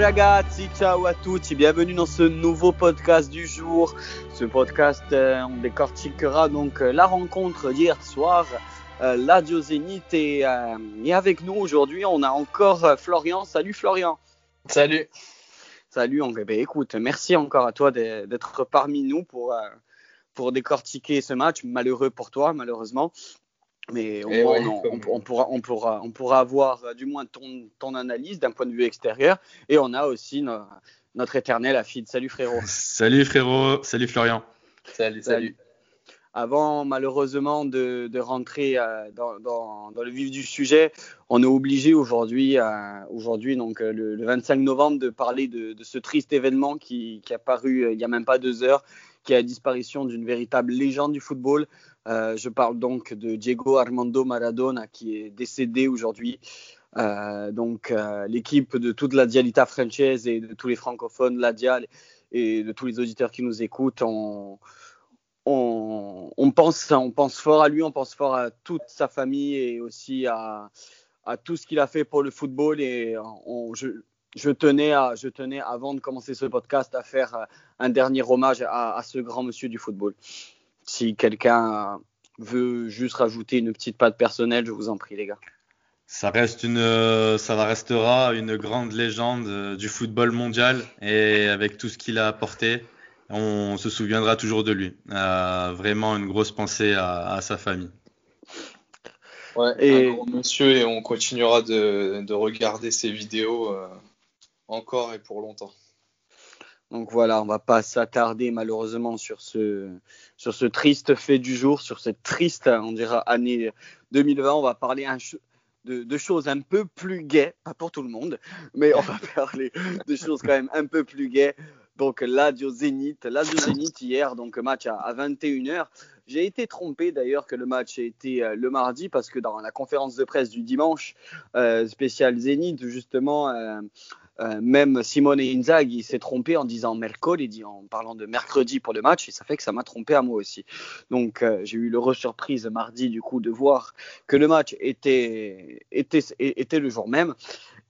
Ciao ragazzi, ciao à tous, bienvenue dans ce nouveau podcast du jour. Ce podcast, euh, on décortiquera donc euh, la rencontre d'hier soir, euh, l'Adio Zénith et, euh, et avec nous aujourd'hui on a encore Florian. Salut Florian. Salut. Salut, on, eh ben, écoute, merci encore à toi d'être parmi nous pour, pour décortiquer ce match, malheureux pour toi malheureusement. Mais au Eh moins, ouais, on, comme- on- on pourra, on, pourra, on pourra avoir euh, du moins ton, ton analyse d'un point de vue extérieur. Et on a aussi no- notre éternel Afid. Salut frérot. Salut frérot, salut Florian. Salut, Salut. salut. Avant malheureusement de, de rentrer euh, dans, dans- dans le vif du sujet, on est obligé aujourd'hui, euh, aujourd'hui donc euh, le, le 25 novembre, de parler de, de ce triste événement qui, qui a paru euh, il n'y a même pas deux heures, qui est la disparition d'une véritable légende du football. Euh, je parle donc de Diego Armando Maradona qui est décédé aujourd'hui. Euh, donc euh, l'équipe de toute la Dialita française et de tous les francophones, la Dial et de tous les auditeurs qui nous écoutent, on, pense, on pense fort à lui, on pense fort à toute sa famille et aussi à, tout ce qu'il a fait pour le football. Et je, tenais avant de commencer ce podcast, à faire un dernier hommage à ce grand monsieur du football. Si quelqu'un veut juste rajouter une petite patte personnelle, je vous en prie, les gars. Ça reste une, euh, ça restera une grande légende euh, du football mondial et avec tout ce qu'il a apporté, on se souviendra toujours de lui. Euh, vraiment une grosse pensée à, à sa famille. Ouais, Et- un grand monsieur et on continuera de, de regarder ces vidéos euh, encore et pour longtemps. Donc voilà, on va pas s'attarder malheureusement sur ce, sur ce triste fait du jour, sur cette triste, on dira, année 2020. On va parler de, choses un peu plus gaies, pas pour tout le monde, mais on va parler de choses quand même un peu plus gaies. Donc l'Adio Zénith, l'Adio Zénith hier, donc match à, à 21h. J'ai été trompé d'ailleurs que le match ait été euh, le mardi parce que dans la conférence de presse du dimanche euh, spécial Zénith, justement, euh, euh, même Simone Inzaghi s'est trompé en disant mercredi, en parlant de mercredi pour le match, et ça fait que ça m'a trompé à moi aussi. Donc euh, j'ai eu l'heureuse surprise mardi du coup de voir que le match était, était, était le jour même.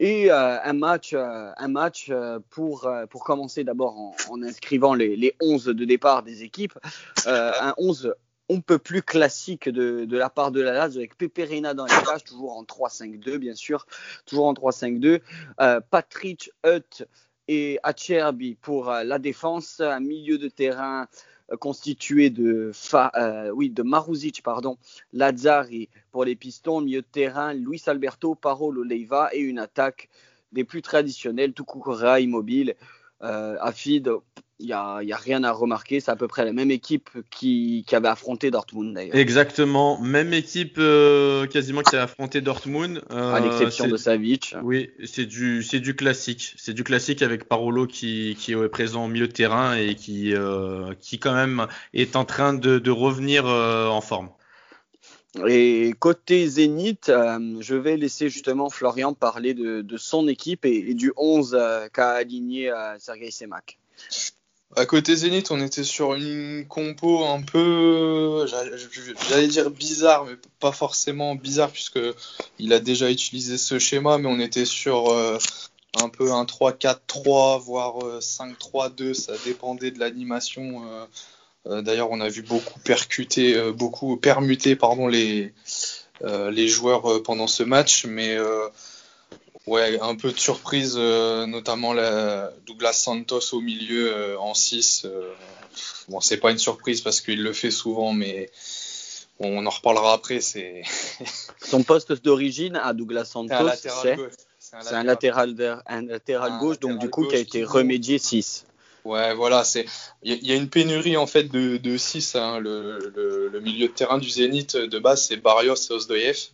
Et euh, un match, un match pour, pour commencer d'abord en, en inscrivant les, les 11 de départ des équipes, un 11 on peut plus classique de, de la part de la Lazio avec Pepe Reina dans les cages, toujours en 3-5-2 bien sûr, toujours en 3-5-2. Euh, Patrick Hutt et Acerbi pour euh, la défense, un milieu de terrain euh, constitué de, Fa- oui, de Maruzic, pardon, Lazzari pour les pistons, milieu de terrain, Luis Alberto, Parolo Leiva et une attaque des plus traditionnelles, Tukukura, Immobile, Afid. Il n'y a, il y a rien à remarquer, c'est à peu près la même équipe qui, qui avait affronté Dortmund d'ailleurs. Exactement, même équipe euh, quasiment qui a affronté Dortmund. euh, à l'exception de Savic. Oui, c'est du, c'est du classique. C'est du classique avec Parolo qui, qui est présent au milieu de terrain et qui, euh, qui quand même est en train de, de revenir en forme. Et côté Zénith, euh, je vais laisser justement Florian parler de, de son équipe et, et du 11 euh, qu'a aligné euh, Sergei Semak. À côté Zénith, on était sur une compo un peu, j'allais dire bizarre, mais pas forcément bizarre puisque il a déjà utilisé ce schéma, mais on était sur euh, un peu un 3-4-3, voire euh, 5-3-2, ça dépendait de l'animation. euh. Euh, D'ailleurs, on a vu beaucoup percuter, euh, beaucoup permuter, pardon, les euh, les joueurs euh, pendant ce match, mais euh, Ouais, un peu de surprise, euh, notamment la Douglas Santos au milieu euh, en 6. euh, bon, c'est pas une surprise parce qu'il le fait souvent, mais bon, on en reparlera après. C'est Son poste d'origine à Douglas Santos, c'est un latéral, un gauche, donc du coup qui a été remédié 6. Ouais, voilà, c'est il y, a- une pénurie en fait de, de 6. le, le, le milieu de terrain du Zénith de base, c'est Barrios et Osdoyev.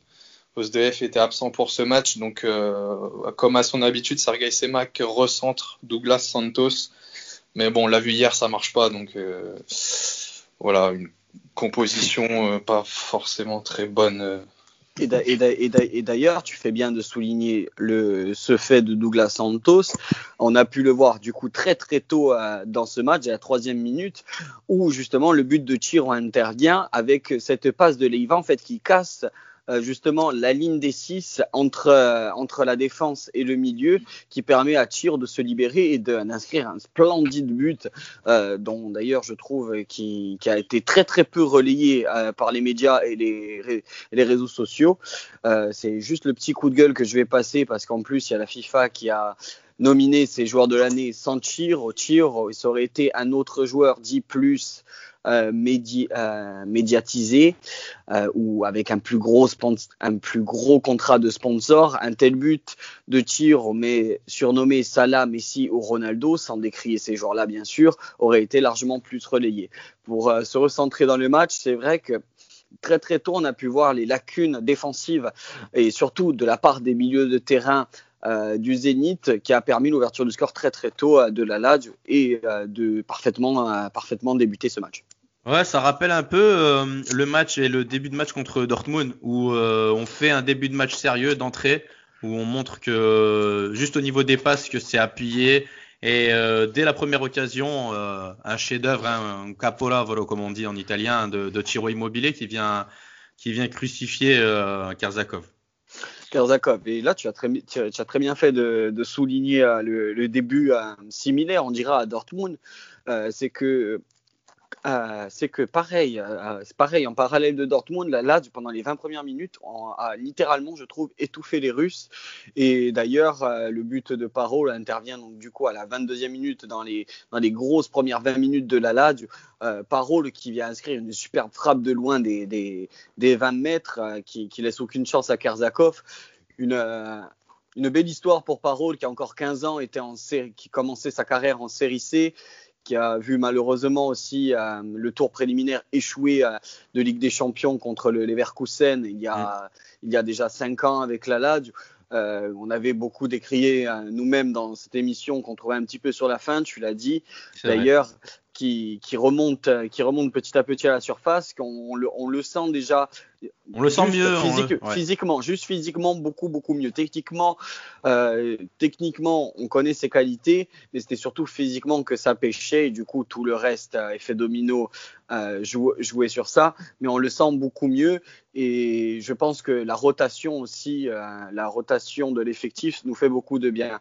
Osdoyev était absent pour ce match, donc euh, comme à son habitude, Sergei Semak recentre Douglas Santos. Mais bon, on l'a vu hier, ça marche pas, donc euh, voilà, une composition euh, pas forcément très bonne. Et d'a- et d'a- et d'a- et d'ailleurs, tu fais bien de souligner le, ce fait de Douglas Santos. On a pu le voir du coup très très tôt dans ce match, à la troisième minute, où justement le but de Chiro intervient avec cette passe de Leiva en fait qui casse euh, justement la ligne des 6 entre, euh, entre la défense et le milieu qui permet à Tchir de se libérer et d'inscrire un splendide but euh, dont d'ailleurs je trouve qui, qui, a été très très peu relayé par les médias et les, les réseaux sociaux. C'est juste le petit coup de gueule que je vais passer parce qu'en plus il y a la FIFA qui a nominé ses joueurs de l'année sans Tchir. Au Tchir, ça aurait été un autre joueur dit plus euh, euh, médiatisé euh, ou avec un plus gros contrat de sponsor, un tel but de tir, surnommé Salah, Messi ou Ronaldo, sans décrier ces joueurs-là bien sûr, aurait été largement plus relayé. Pour se recentrer dans le match, c'est vrai que très très tôt, on a pu voir les lacunes défensives et surtout de la part des milieux de terrain du Zénith qui a permis l'ouverture du score très très tôt de la Lazio et de parfaitement débuter ce match. Ouais, ça rappelle un peu euh, le match et le début de match contre Dortmund où euh, on fait un début de match sérieux d'entrée où on montre que juste au niveau des passes que c'est appuyé et euh, dès la première occasion un chef-d'œuvre, hein, un capolavoro comme on dit en italien de, de Tiro Immobilier qui vient qui vient crucifier Karzakov. Karzakov. Et là, tu as très, bien fait de, souligner le, début similaire, on dira, à Dortmund. c'est que euh, c'est que pareil, euh, c'est pareil, en parallèle de Dortmund, la Lazio, pendant les 20 premières minutes, a littéralement, je trouve, étouffé les Russes. Et d'ailleurs, euh, le but de Parole intervient donc du coup à la 22e minute dans les, dans les grosses premières 20 minutes de la Lazio. Parole qui vient inscrire une superbe frappe de loin des, des, des 20 mètres qui, laisse aucune chance à Kerzakov. Une, belle histoire pour Parole qui a encore 15 ans, était qui commençait sa carrière en série C qui a vu malheureusement aussi euh, le tour préliminaire échouer euh, de Ligue des Champions contre le Leverkusen il y a, mm. il y a déjà cinq ans avec la Lazio. Euh, on avait beaucoup décrié nous-mêmes dans cette émission qu'on trouvait un petit peu sur la fin, tu l'as dit. D'ailleurs, qui, remonte, qui remonte petit à petit à la surface, qu'on le, on le sent déjà. On le sent mieux. Physiquement, juste physiquement, beaucoup, beaucoup mieux. Techniquement, euh, techniquement, on connaît ses qualités, mais c'était surtout physiquement que ça pêchait, et du coup, tout le reste, euh, effet domino, euh, jouait, sur ça. Mais on le sent beaucoup mieux, et je pense que la rotation aussi, la rotation de l'effectif nous fait beaucoup de bien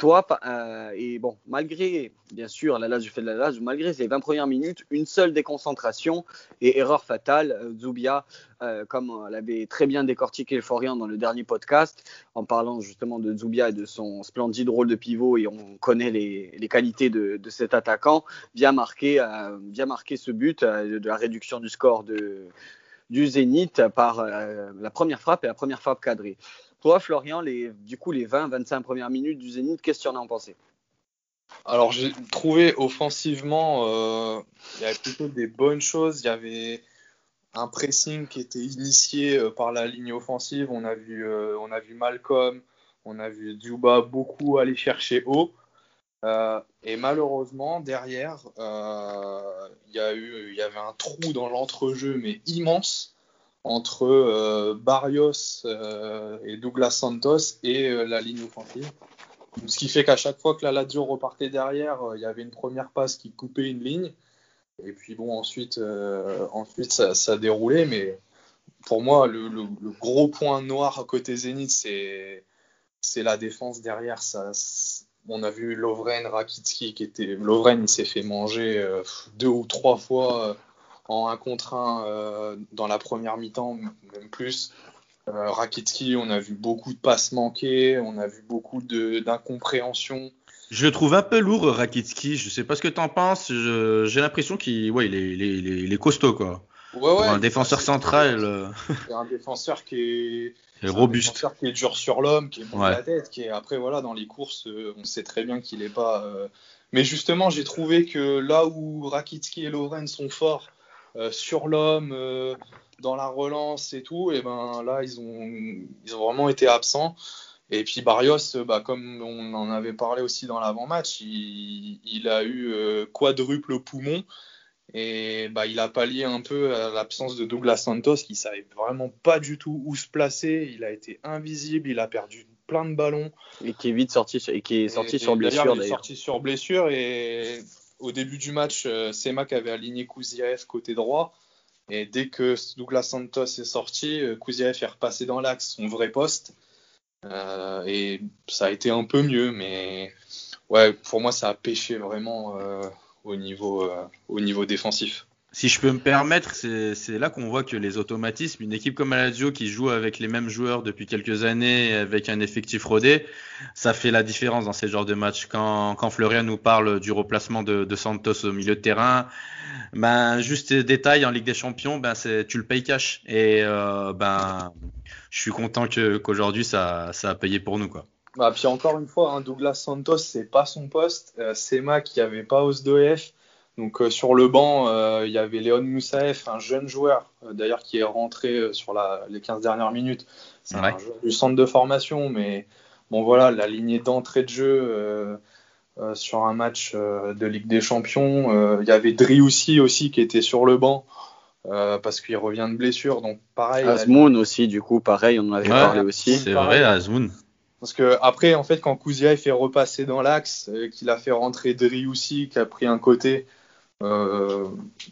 toi, euh, et bon, malgré, bien sûr, la Lazio fait de la Lazio, malgré ces 20 premières minutes, une seule déconcentration et erreur fatale. Euh, Zubia, euh, comme l'avait très bien décortiqué Florian dans le dernier podcast, en parlant justement de Zubia et de son splendide rôle de pivot, et on connaît les, qualités de, cet attaquant, vient marquer, vient marquer ce but de la réduction du score de, du Zénith par la première frappe et la première frappe cadrée. Toi, Florian, les, du coup, les 20-25 premières minutes du Zénith, qu'est-ce que tu en as pensé? Alors, j'ai trouvé offensivement, euh, il y avait plutôt des bonnes choses. Il y avait un pressing qui était initié euh, par la ligne offensive. On a vu, euh, on a vu Malcolm, on a vu Duba beaucoup aller chercher haut. et malheureusement, derrière, il y, y avait un trou dans l'entrejeu, mais immense entre euh, Barrios euh, et Douglas Santos et euh, la ligne offensive. Ce qui fait qu'à chaque fois que la Lazio repartait derrière, il y avait une première passe qui coupait une ligne. Et puis bon, ensuite, ensuite ça, ça, déroulait. Mais pour moi, le, gros point noir côté Zénith, c'est, c'est la défense derrière. Ça, on a vu Lovren, Rakitski qui était. Lovren, il s'est fait manger deux ou trois fois en un contre un euh, dans la première mi-temps, même plus. Euh, Rakitski, on a vu beaucoup de passes manquées, on a vu beaucoup d'incompréhension. Je le trouve un peu lourd, Rakitski. Je sais pas ce que tu en penses. J'ai l'impression qu'il ouais, il est, il est, costaud, quoi. Ouais, ouais, un défenseur central. Euh. C'est un défenseur qui est, robuste. Un défenseur qui est dur sur l'homme, qui est bon la tête, qui est après voilà dans les courses, on sait très bien qu'il est pas. Mais justement, j'ai trouvé que là où Rakitski et Loren sont forts, sur l'homme, euh, dans la relance et tout, et ben là ils ont, ils ont vraiment été absents. Et puis Barrios, bah, comme on en avait parlé aussi dans l'avant-match, il, a eu euh, quadruple poumon et bah, il a pallié un peu à l'absence de Douglas Santos qui savait vraiment pas du tout où se placer. Il a été invisible, il a perdu plein de ballons. Et qui est vite sorti, et qui est sorti sur blessure. Il est sorti sur blessure et au début du match, euh, Semak avait aligné Kouziaev côté droit. Et dès que Douglas Santos est sorti, Kouziaev est repassé dans l'axe, son vrai poste. et ça a été un peu mieux, mais ouais, pour moi, ça a pêché vraiment au niveau défensif. Si je peux me permettre, c'est là qu'on voit que les automatismes, une équipe comme Aladio qui joue avec les mêmes joueurs depuis quelques années, avec un effectif rodé, ça fait la différence dans ces genres de matchs. Quand, Florian nous parle du replacement de, Santos au milieu de terrain, ben juste des détails en Ligue des Champions, ben tu le payes cash. Et euh, ben je suis content qu'aujourd'hui ça, ça a payé pour nous quoi. Bah, puis encore une fois, hein, Douglas Santos, c'est pas son poste. Euh, Sema qui avait pas Osdoef. Donc euh, sur le banc, euh, il y avait Léon Moussaef, un jeune joueur, euh, d'ailleurs qui est rentré sur les 15 dernières minutes. C'est un joueur du centre de formation, mais bon voilà, la lignée d'entrée de jeu sur un match de Ligue des Champions. Il y avait Driussi aussi qui était sur le banc. parce qu'il revient de blessure, donc pareil. Azmoun aussi, du coup, pareil, on en avait parlé aussi. C'est vrai, Azmoun. Parce que après, en fait, quand Kouzia fait repasser dans l'axe, qu'il a fait rentrer Driussi, qui a pris un côté, euh,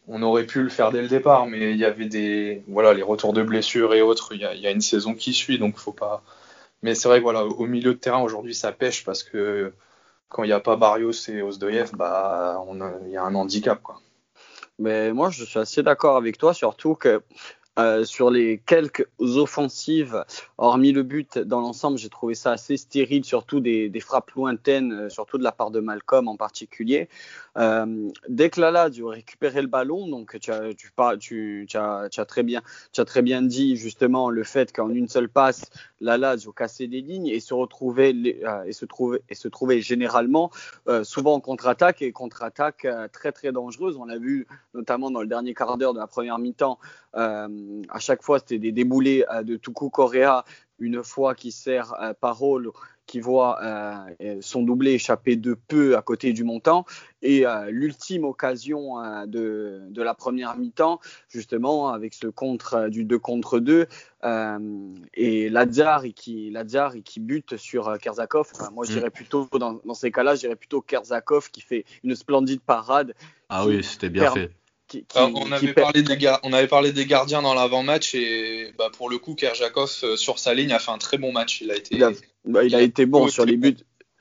on aurait pu le faire dès le départ, mais il y avait des voilà les retours de blessures et autres. Il y a, une saison qui suit, donc faut pas. Mais c'est vrai que voilà, au milieu de terrain aujourd'hui, ça pêche parce que quand il n'y a pas Barrios et Osdoyev, bah il y a un handicap quoi. Mais moi, je suis assez d'accord avec toi, surtout que euh, sur les quelques offensives, hormis le but, dans l'ensemble, j'ai trouvé ça assez stérile, surtout des, frappes lointaines, euh, surtout de la part de Malcolm en particulier. Euh, dès que Lala a récupéré le ballon, donc tu as, tu, as, tu très bien, tu très bien dit justement le fait qu'en une seule passe, Lala a cassé des lignes et se retrouvait, et se trouvait, et se généralement souvent en contre-attaque et contre-attaque très très dangereuse. On l'a vu notamment dans le dernier quart d'heure de la première mi-temps euh, à chaque fois, c'était des déboulés euh, de Tuku Korea. Une fois qui sert euh, Parole, qui voit son doublé échapper de peu à côté du montant. Et l'ultime occasion de, de, la première mi-temps, justement, avec ce contre du 2 contre 2, et Lazar qui, Lazar qui bute sur Kerzakov. moi, je mm. plutôt, dans, dans ces cas-là, je dirais plutôt Kerzakov qui fait une splendide parade. Ah oui, c'était bien fait. On, avait parlé des on avait parlé des gardiens dans l'avant-match et bah, pour le coup, Kerjakov euh, sur sa ligne a fait un très bon match. Il a été, il a, bah, été bon sur les buts.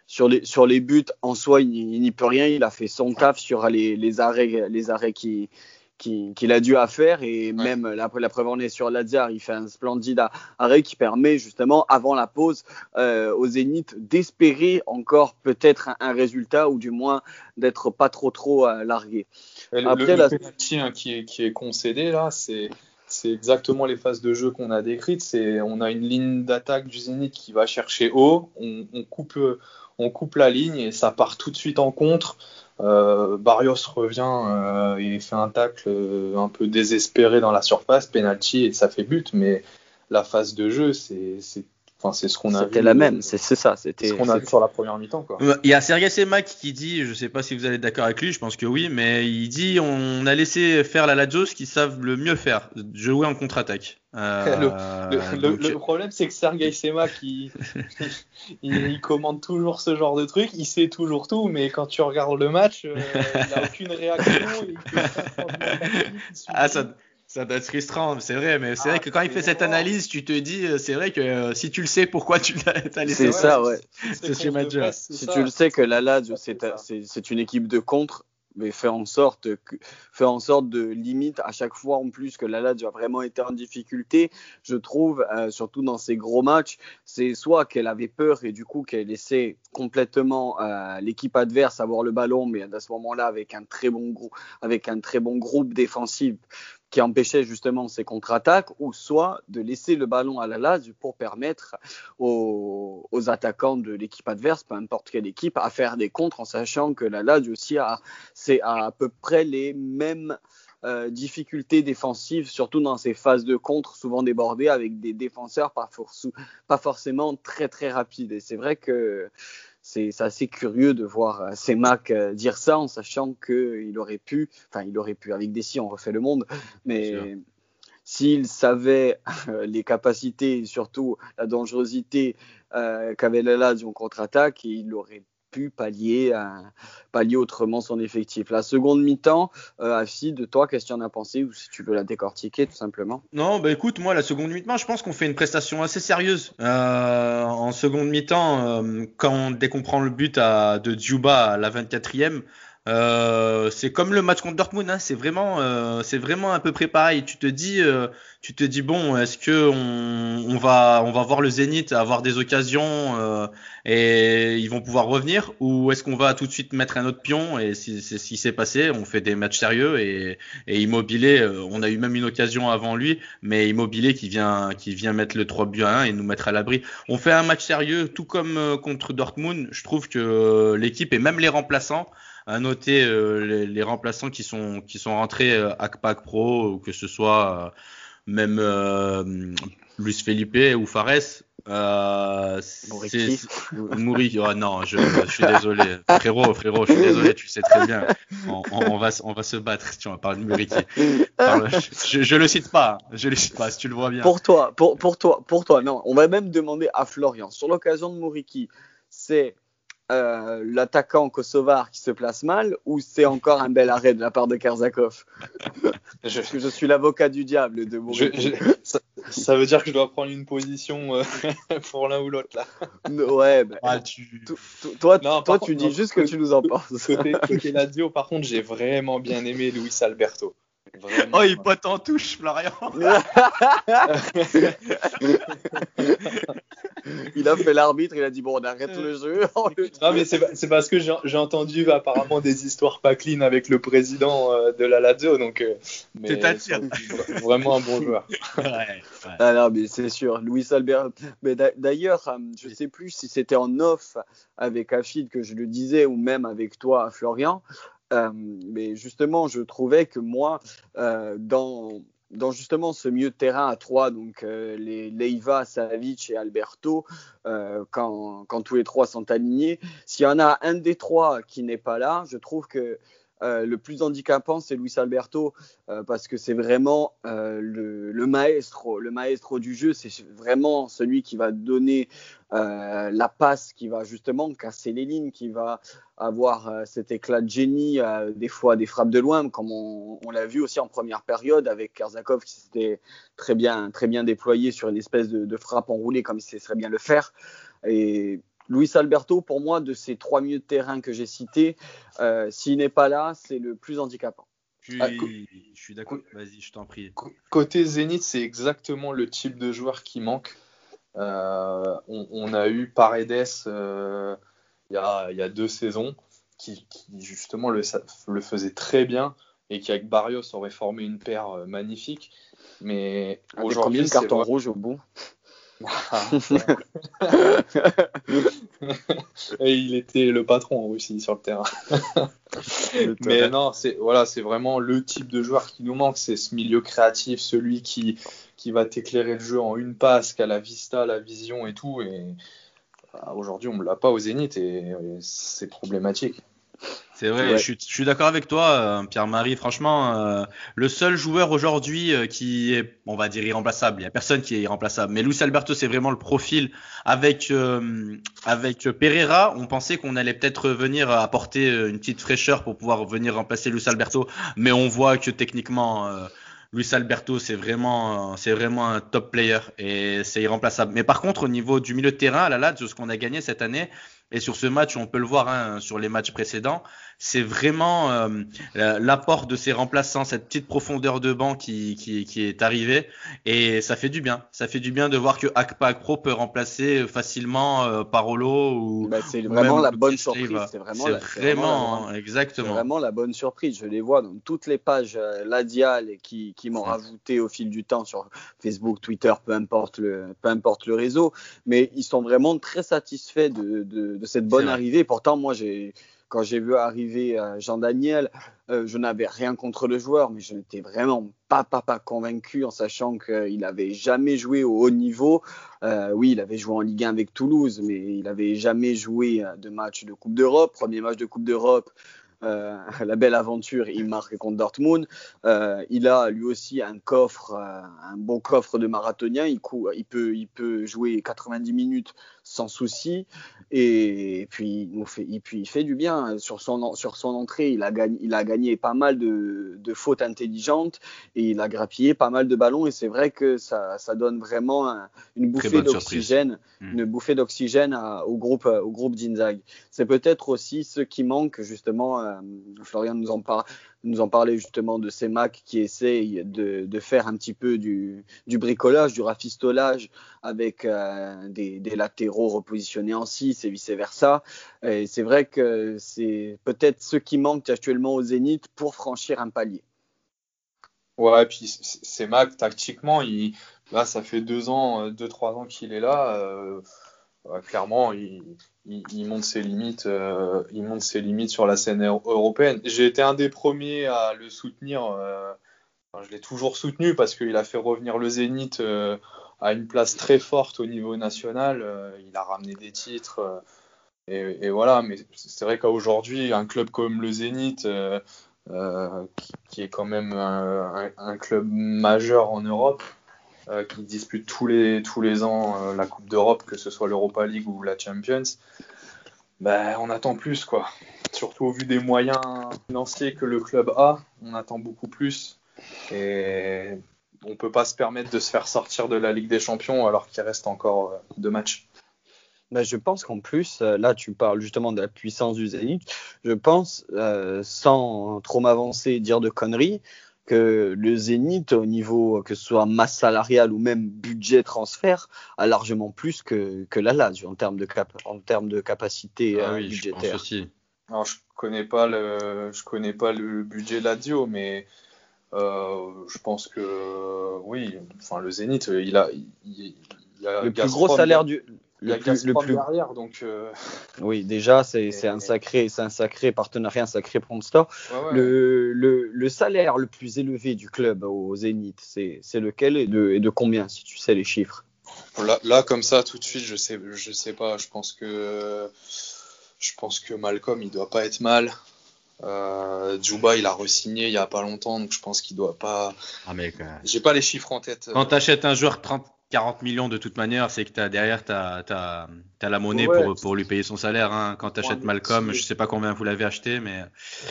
Sur les, sur les buts, en soi, il n'y peut rien. Il a fait son taf sur les, les arrêts, les arrêts qui, qu'il a dû à faire et même la, la, preuve en est sur Lazare, il fait un splendide arrêt qui permet justement avant la pause euh, au Zénith d'espérer encore peut-être un, résultat ou du moins d'être pas trop trop euh, largué. Après, le, penalty hein, qui, est, qui est concédé là, c'est c'est exactement les phases de jeu qu'on a décrites. C'est on a une ligne d'attaque du Zénith qui va chercher haut, on, on, coupe on coupe la ligne et ça part tout de suite en contre. Euh, Barrios revient euh, et fait un tacle euh, un peu désespéré dans la surface, penalty et ça fait but, mais la phase de jeu, c'est Enfin, c'est ce qu'on a C'était la même, c'est ça. C'était ce qu'on a vu sur la première mi-temps. Il y a Sergei Semak qui dit, je sais pas si vous allez être d'accord avec lui, je pense que oui, mais il dit on a laissé faire la Lajos qui savent le mieux faire, jouer en contre-attaque. Euh, le, problème, c'est que Sergei Semak, il, il, commande toujours ce genre de truc, il sait toujours tout, mais quand tu regardes le match, euh, il n'a aucune réaction. ah, ça, ça doit être frustrant, c'est vrai, mais c'est vrai que quand il fait cette analyse, tu te dis, euh, c'est vrai que euh, si tu le sais, pourquoi tu l'as laissé C'est ça, ouais. C'est chez Si tu le sais que la Lazio, c'est une équipe de contre, mais fais en sorte que, fait en sorte de limite à chaque fois en plus que la Lazio a vraiment été en difficulté. Je trouve, euh, surtout dans ces gros matchs, c'est soit qu'elle avait peur et du coup qu'elle laissait complètement l'équipe adverse avoir le ballon, mais à ce moment-là avec un très bon groupe, avec un très bon groupe défensif qui empêchait justement ces contre-attaques, ou soit de laisser le ballon à la Lazio pour permettre aux, attaquants de l'équipe adverse, peu importe quelle équipe, à faire des contres en sachant que la Lazio aussi a, c'est à, peu près les mêmes euh, difficultés défensives, surtout dans ces phases de contre, souvent débordées avec des défenseurs pas, pas forcément très très rapides. Et c'est vrai que c'est assez curieux de voir euh, Semak euh, dire ça en sachant qu'il aurait pu, enfin il aurait pu, avec Dessy on refait le monde, mais s'il savait euh, les capacités et surtout la dangerosité qu'avait la Lazio en contre-attaque, il aurait pallier, autrement son effectif. La seconde mi-temps, euh, de toi, qu'est-ce que tu en as pensé ou si tu veux la décortiquer tout simplement? Non, bah écoute, moi la seconde mi-temps, je pense qu'on fait une prestation assez sérieuse. Euh, en seconde mi-temps, euh, quand dès qu'on prend le but de Djuba à la 24e, euh, c'est comme le match contre Dortmund, hein, c'est vraiment, euh, c'est vraiment à peu près pareil. Tu te dis, euh, tu te dis bon, est-ce que on, va, on va voir le Zénith avoir des occasions euh, et ils vont pouvoir revenir, ou est-ce qu'on va tout de suite mettre un autre pion? Et c'est ce qui s'est passé. On fait des matchs sérieux et, et Immobilier, euh, on a eu même une occasion avant lui, mais Immobilier qui vient, qui vient mettre le 3 buts à 1 et nous mettre à l'abri. On fait un match sérieux, tout comme contre Dortmund. Je trouve que l'équipe et même les remplaçants à noter euh, les, les, remplaçants qui sont qui sont rentrés euh, Pack Pro ou que ce soit euh, même euh, Luis Felipe ou Fares. Euh, Mouri. Oh, non, je, je, suis désolé. Frérot, frérot, je suis désolé, tu sais très bien. On, on, on va, on va se battre tu parler de Muriqui. Je, je, le cite pas, hein. je le cite pas, si tu le vois bien. Pour toi, pour, pour toi, pour toi, non. On va même demander à Florian, sur l'occasion de Mouriki, c'est euh, l'attaquant kosovar qui se place mal ou c'est encore un bel arrêt de la part de Karzakov je... Parce que je suis l'avocat du diable de je, je... Ça, ça, veut dire que je dois prendre une position euh, pour l'un ou l'autre là. Ouais, bah, ah, tu... toi, non, toi tu contre, dis non, juste que tu nous en penses. Côté, côté Lazio, par contre, j'ai vraiment bien aimé Luis Alberto. Vraiment, oh, il pote en touche, Florian. il a fait l'arbitre, il a dit bon, on arrête le jeu. non, mais c'est parce que j'ai entendu apparemment des histoires pas clean avec le président euh, de la Lazio, donc. Euh, C'est-à-dire Vraiment un bon joueur. ouais, ouais. Ah non, mais c'est sûr, Luis Albert. Mais d'ailleurs, euh, je sais plus si c'était en off avec Afid que je le disais ou même avec toi, Florian. Euh, mais justement, je trouvais que moi, euh, dans, dans justement ce milieu de terrain à trois, donc euh, les Leiva, Savic et Alberto, euh, quand, quand, tous les trois sont alignés, s'il y en a un des trois qui n'est pas là, je trouve que euh, le plus handicapant, c'est Luis Alberto, euh, parce que c'est vraiment euh, le, maestro, du jeu. C'est vraiment celui qui va donner la passe, qui va justement casser les lignes, qui va avoir cet éclat de génie, des fois des frappes de loin, comme on, l'a vu aussi en première période avec Karzakov qui s'était très bien, très bien déployé sur une espèce de, frappe enroulée comme il sait très bien le faire. Luis Alberto, pour moi, de ces trois milieux de terrain que j'ai cités, euh, s'il n'est pas là, c'est le plus handicapant. Je suis, je suis d'accord, vas-y, je t'en prie. Côté Zénith, c'est exactement le type de joueur qui manque. Euh, on, on, a eu Paredes euh, il y, a, y, a, deux saisons qui, qui justement le, le, faisait très bien et qui avec Barrios aurait formé une paire euh, magnifique. Mais aujourd'hui, le carton rouge au bout Et il était le patron aussi sur le terrain. Mais non, c'est voilà, c'est vraiment le type de joueur qui nous manque, c'est ce milieu créatif, celui qui qui va t'éclairer le jeu en une passe, qui a la vista, la vision et tout. Et bah, aujourd'hui, on ne l'a pas au Zénith et, et c'est problématique. C'est vrai, ouais. je, suis, je suis d'accord avec toi, euh, Pierre-Marie. Franchement, euh, le seul joueur aujourd'hui euh, qui est, on va dire, irremplaçable, il n'y a personne qui est irremplaçable. Mais Luis Alberto, c'est vraiment le profil. Avec, euh, avec Pereira, on pensait qu'on allait peut-être venir apporter une petite fraîcheur pour pouvoir venir remplacer Luis Alberto. Mais on voit que techniquement, Luis Alberto, c'est vraiment, c'est vraiment un top player et c'est irremplaçable. Mais par contre, au niveau du milieu de terrain, à la Lazio, ce qu'on a gagné cette année, et sur ce match, on peut le voir hein, sur les matchs précédents, c'est vraiment euh, l'apport de ces remplaçants, cette petite profondeur de banc qui, qui, qui, est arrivée. Et ça fait du bien. Ça fait du bien de voir que Akpak Pro peut remplacer facilement euh, Parolo. Ou, bah, c'est vraiment la bonne surprise. C'est vraiment, la, vraiment, vraiment exactement. vraiment la bonne surprise. Je les vois dans toutes les pages euh, Ladial qui, qui m'ont rajouté au fil du temps sur Facebook, Twitter, peu importe le, peu importe le réseau. Mais ils sont vraiment très satisfaits de, de, de cette bonne arrivée. Pourtant, moi, j'ai quand j'ai vu arriver euh, Jean Daniel, euh, je n'avais rien contre le joueur, mais je n'étais vraiment pas, pas, pas convaincu en sachant qu'il n'avait jamais joué au haut niveau. Euh, oui, il avait joué en Ligue 1 avec Toulouse, mais il n'avait jamais joué de match de Coupe d'Europe. Premier match de Coupe d'Europe, la belle aventure, il marque contre Dortmund. Il a lui aussi un coffre, un bon coffre de marathonien. Il, peut, il peut jouer 90 minutes sans souci. Et, puis, il fait, puis, il fait du bien. Sur son, sur son entrée, il a, gagné, il a gagné pas mal de, de fautes intelligentes et il a grappillé pas mal de ballons. Et c'est vrai que ça, ça donne vraiment une bouffée d'oxygène, hmm. une bouffée d'oxygène au groupe, au groupe d'Inzag. C'est peut-être aussi ce qui manque, justement. Euh, Florian nous en parle nous en parlait justement de ces Macs qui essayent de, faire un petit peu du, bricolage, du rafistolage avec euh, des, latéraux repositionnés en 6 et vice-versa. Et c'est vrai que c'est peut-être ce qui manque actuellement au Zénith pour franchir un palier. Ouais, et puis ces Mac, tactiquement, il, là, ça fait deux ans, euh, deux, trois ans qu'il est là. Euh, clairement, il, monte ses limites, euh, il monte ses limites sur la scène européenne. J'ai été un des premiers à le soutenir. Euh, je l'ai toujours soutenu parce qu'il a fait revenir le Zénith euh, à une place très forte au niveau national. il a ramené des titres. Et, voilà, mais c'est vrai qu'aujourd'hui, un club comme le Zénith, qui, est quand même un club majeur en Europe, euh, qui dispute tous les, tous les ans euh, la Coupe d'Europe, que ce soit l'Europa League ou la Champions, ben, on attend plus. quoi. Surtout au vu des moyens financiers que le club a, on attend beaucoup plus. Et on ne peut pas se permettre de se faire sortir de la Ligue des Champions alors qu'il reste encore euh, deux matchs. Ben, je pense qu'en plus, là tu parles justement de la puissance du Zénith, je pense, sans trop m'avancer et dire de conneries, que le Zénith, au niveau que ce soit masse salariale ou même budget transfert, a largement plus que, que la Lazio en termes de, cap, en termes de capacité ah euh, budgétaire. Je aussi. Alors, je connais pas le, je connais pas le budget Lazio, mais euh, je pense que oui, enfin le Zénith, il a, il, a le plus gros salaire du, il y a le plus derrière, donc. Euh, oui, déjà, c'est un sacré, c'est un sacré partenariat, un sacré sponsor. Le, le, le, salaire le plus élevé du club au Zénith, c'est lequel et de, et de combien, si tu sais les chiffres? Là, là, comme ça, tout de suite, je sais, je sais pas. Je pense que, je pense que Malcolm, il doit pas être mal. Euh, Juba, il a re-signé il y a pas longtemps, donc je pense qu'il doit pas. Ah mec. J'ai pas les chiffres en tête. Quand tu achètes un joueur 30 40 millions de toute manière, c'est que as, derrière, tu as, la monnaie pour, pour, lui payer son salaire. Hein. Quand tu achètes Malcolm, je sais pas combien vous l'avez acheté, mais.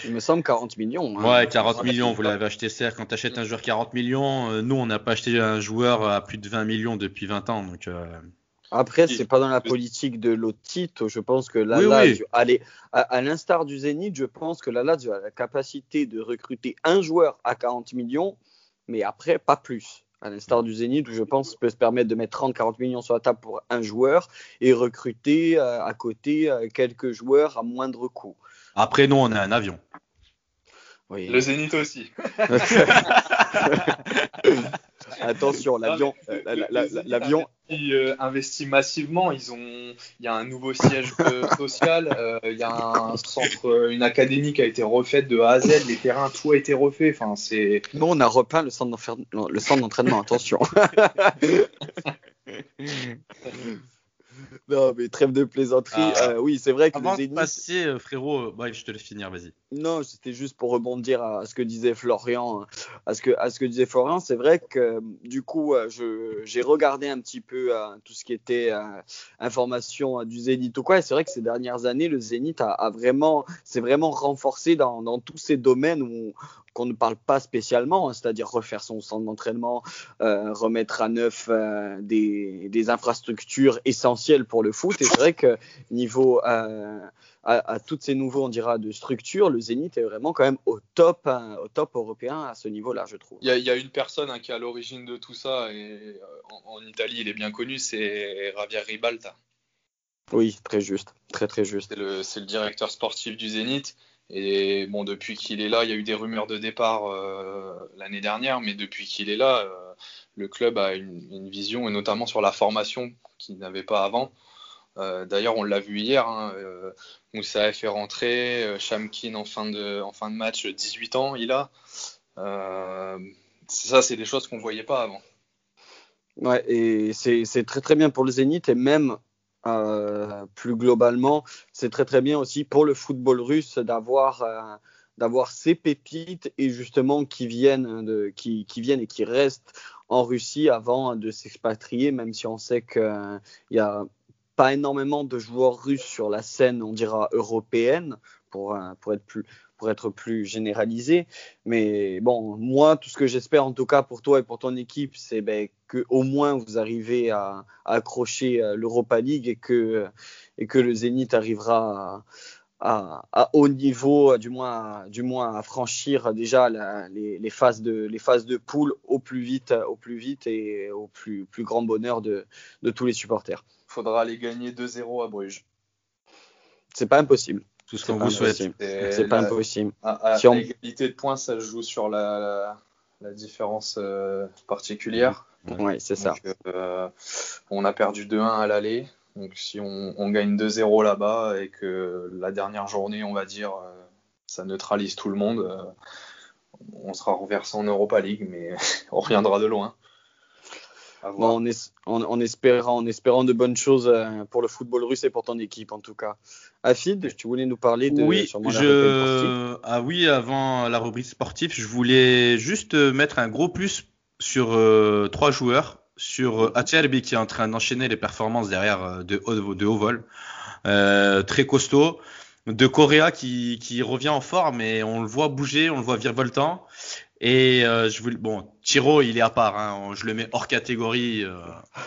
Il me semble 40 millions. Hein. Ouais, 40 millions, vous l'avez acheté, certes. Quand tu achètes un joueur 40 millions, euh, nous, on n'a pas acheté un joueur à plus de 20 millions depuis 20 ans. Donc, euh... Après, c'est pas dans la politique de l'OTIT. Je pense que la Lazio, allez, à, l'instar du Zénith, je pense que la Lazio a la capacité de recruter un joueur à 40 millions, mais après, pas plus à l'instar du Zénith, où je pense peut se permettre de mettre 30-40 millions sur la table pour un joueur et recruter euh, à côté euh, quelques joueurs à moindre coût. Après, non, on a un avion. Le Zénith aussi. Attention, l'avion, l'avion. Qui euh, investit massivement. Ils ont, il y a un nouveau siège euh, social. Euh, il y a un centre, une académie qui a été refaite de A à Z. Les terrains, tout a été refait. Enfin, c'est. Nous, on a repeint le centre d'entraînement. Attention. non, mais trêve de plaisanterie. Ah. Euh, oui, c'est vrai que Avant le Zénith... de passer, euh, frérot, euh, je te laisse finir, vas-y. Non, c'était juste pour rebondir à, ce que disait Florian. À ce que, à ce que disait Florian, c'est vrai que du coup, j'ai regardé un petit peu tout ce qui était information du Zénith ou quoi. Et c'est vrai que ces dernières années, le Zénith a, a vraiment, s'est vraiment renforcé dans, dans tous ces domaines où, qu'on ne parle pas spécialement, hein, c'est-à-dire refaire son centre d'entraînement, euh, remettre à neuf euh, des, infrastructures essentielles pour le foot. Et c'est vrai que niveau euh, à, toutes ces nouveaux, on dira, de structures, le Zénith est vraiment quand même au top, hein, au top européen à ce niveau-là, je trouve. Il y, a une personne hein, qui est à l'origine de tout ça, et en, Italie, il est bien connu, c'est Javier Ribalta. Oui, très juste, très très juste. C'est le, directeur sportif du Zénith. Et bon, depuis qu'il est là, il y a eu des rumeurs de départ euh, l'année dernière, mais depuis qu'il est là, euh, le club a une, vision, et notamment sur la formation qu'il n'avait pas avant. Euh, d'ailleurs, on l'a vu hier, hein, Moussa fait rentrer, Shamkin en fin, de, en fin de match, 18 ans, il a. ça, c'est des choses qu'on ne voyait pas avant. Ouais, et c'est très très bien pour le Zénith, et même euh, plus globalement, c'est très très bien aussi pour le football russe d'avoir euh, d'avoir ces pépites et justement qui viennent qui, qui, viennent et qui restent en Russie avant de s'expatrier, même si on sait qu'il y a pas énormément de joueurs russes sur la scène, on dira européenne, pour, pour être plus généralisé. Mais bon, moi, tout ce que j'espère en tout cas pour toi et pour ton équipe, c'est ben, que au moins vous arrivez à, accrocher l'Europa League et que, le Zénith arrivera à, haut niveau, du moins, à franchir déjà les, phases de, les poule au plus vite, et au plus, grand bonheur de tous les supporters faudra aller gagner 2-0 à Bruges. C'est pas impossible. Tout ce qu'on vous souhaite. C'est pas impossible. À, si de points, ça joue sur la, la, différence euh, particulière. Oui, c'est ça. Euh, on a perdu 2-1 à l'aller. Donc si on, on gagne 2-0 là-bas et que la dernière journée, on va dire, euh, ça neutralise tout le monde, on sera renversé en Europa League, mais on reviendra de loin en, en, espérant, en espérant de bonnes choses euh, pour le football russe et pour ton équipe en tout cas. Afid, tu voulais nous parler de oui, je... ah oui, avant la rubrique sportive, je voulais juste mettre un gros plus sur euh, trois joueurs, sur euh, qui est en train d'enchaîner les performances derrière euh, de, haut, de haut vol, très costaud. De Correa qui, qui, revient en forme et on le voit bouger, on le voit virevoltant. Et euh, je voulais, bon, Tiro, il est à part, hein, je le mets hors catégorie, euh,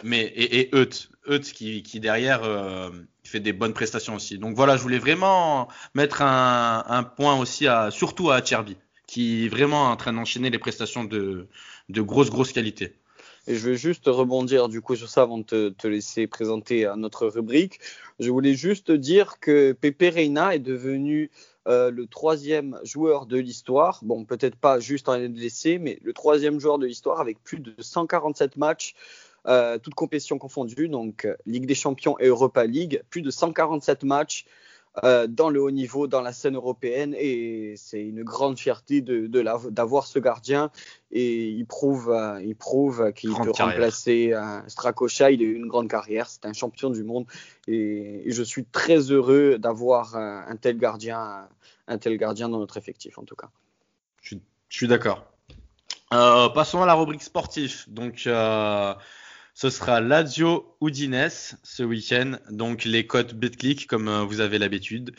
mais et, et Eut, qui, qui derrière euh, fait des bonnes prestations aussi. Donc voilà, je voulais vraiment mettre un, un point aussi à, surtout à Cherby, qui est vraiment en train d'enchaîner les prestations de, de grosse grosse qualité. Et je vais juste rebondir du coup sur ça avant de te, te laisser présenter à notre rubrique. Je voulais juste dire que Pepe Reina est devenu euh, le troisième joueur de l'histoire, bon peut-être pas juste en l'essai, mais le troisième joueur de l'histoire avec plus de 147 matchs, euh, toutes compétitions confondues, donc euh, Ligue des Champions et Europa League, plus de 147 matchs euh, dans le haut niveau, dans la scène européenne, et c'est une grande fierté de, d'avoir ce gardien, et il prouve, il prouve qu'il peut remplacer Strakosha, il a eu une grande carrière, c'est un champion du monde, et, je suis très heureux d'avoir un tel gardien un tel gardien dans notre effectif en tout cas. Je, suis d'accord. Euh, passons à la rubrique sportive. Donc, euh, ce sera Lazio Udinese ce week-end. Donc, les cotes BetClick comme euh, vous avez l'habitude.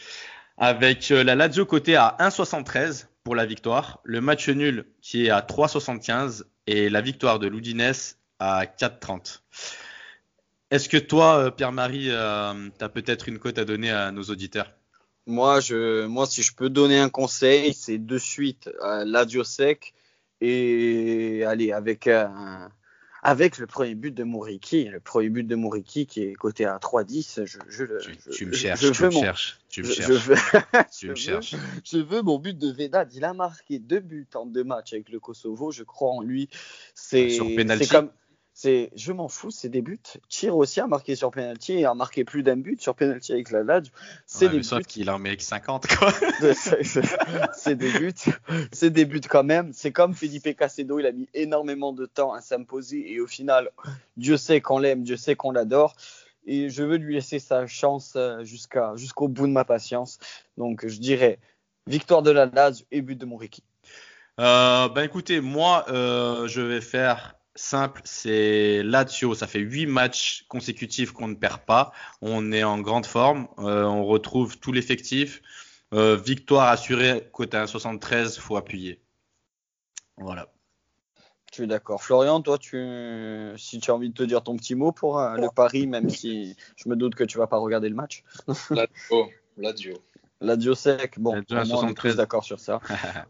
Avec la Lazio côté à 1,73 pour la victoire, le match nul qui est à 3,75 et la victoire de l'Udinese à 4,30. Est-ce que toi, Pierre-Marie, tu as peut-être une cote à donner à nos auditeurs? Moi, moi, si je peux donner un conseil, c'est de suite euh, l'adieu sec et allez avec avec le premier but de Mouriki, le premier but de Mouriki qui est coté à 3-10. Je, je, tu, me cherches, tu me cherches, tu me cherches, je veux, tu me cherches. Je veux mon but de Vedad. Il a marqué deux buts en deux matchs avec le Kosovo. Je crois en lui. C'est comme c'est je m'en fous, c'est des buts. Tire aussi a marqué sur penalty et a marqué plus d'un but sur penalty avec la Lazio. C'est des buts. Sauf qu'il en met avec 50 quoi. c'est des buts, c'est des buts quand même. C'est comme Felipe Casedo, il a mis énormément de temps à s'imposer et au final, Dieu sait qu'on l'aime, Dieu sait qu'on l'adore. Et je veux lui laisser sa chance euh, jusqu'à jusqu'au bout de ma patience. Donc je dirais victoire de la Lazio et but de Mouriki. Euh, ben écoutez, moi euh, je vais faire simple, c'est Lazio, ça fait 8 matchs consécutifs qu'on ne perd pas. On est en grande forme, euh, on retrouve tout l'effectif. Euh, victoire assurée, côté 1,73, faut appuyer. Voilà. Je suis d'accord. Florian, toi, tu, si tu as envie de te dire ton petit mot pour euh, le pari, même si je me doute que tu vas pas regarder le match. Lazio. Lazio. La Diosec, bon, on est tous d'accord sur ça.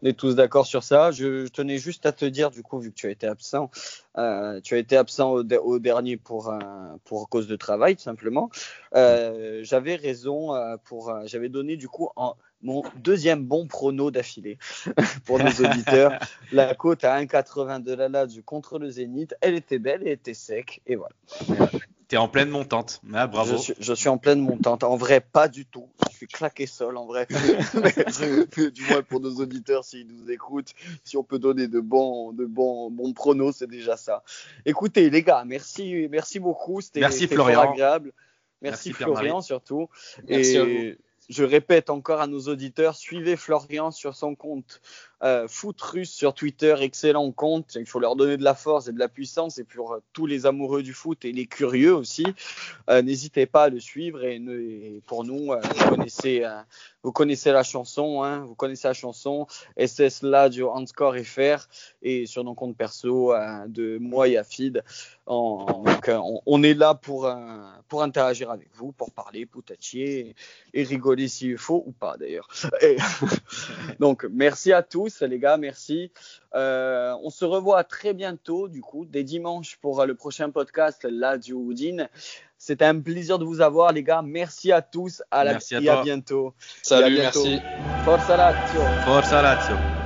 on est tous d'accord sur ça. Je, tenais juste à te dire, du coup, vu que tu as été absent, euh, tu as été absent au, dernier pour, euh, pour cause de travail, tout simplement. Euh, j'avais raison pour, j'avais donné du coup en, mon deuxième bon prono d'affilée pour nos auditeurs. la côte à 1,80 de la Lazio contre le Zénith, elle était belle et était sec, et voilà en pleine montante. Ah, bravo. Je suis, en pleine montante. En vrai, pas du tout. Suis claqué seul, en vrai. du moins pour nos auditeurs, s'ils nous écoutent, si on peut donner de bons, de bons, bons pronos, c'est déjà ça. Écoutez, les gars, merci, merci beaucoup. C'était merci Florian. agréable. Merci, Florian surtout. Merci et je répète encore à nos auditeurs, suivez Florian sur son compte euh, Foot Russe sur Twitter, excellent compte. Il faut leur donner de la force et de la puissance et pour euh, tous les amoureux du foot et les curieux aussi, euh, n'hésitez pas à le suivre et, pour nous, vous connaissez, la chanson, hein, vous connaissez la chanson SS Ladio Anscore FR et sur nos comptes perso de moi et Afid. donc, on, est là pour, pour interagir avec vous, pour parler, poutatier et, et rigoler s'il faut ou pas d'ailleurs. donc merci à tous les gars, merci. Euh, on se revoit très bientôt, du coup, dès dimanche pour le prochain podcast, là, du Houdin. C'était un plaisir de vous avoir, les gars. Merci à tous. À la, merci et à bientôt. Salut, merci. Forza Lazio. Forza Lazio.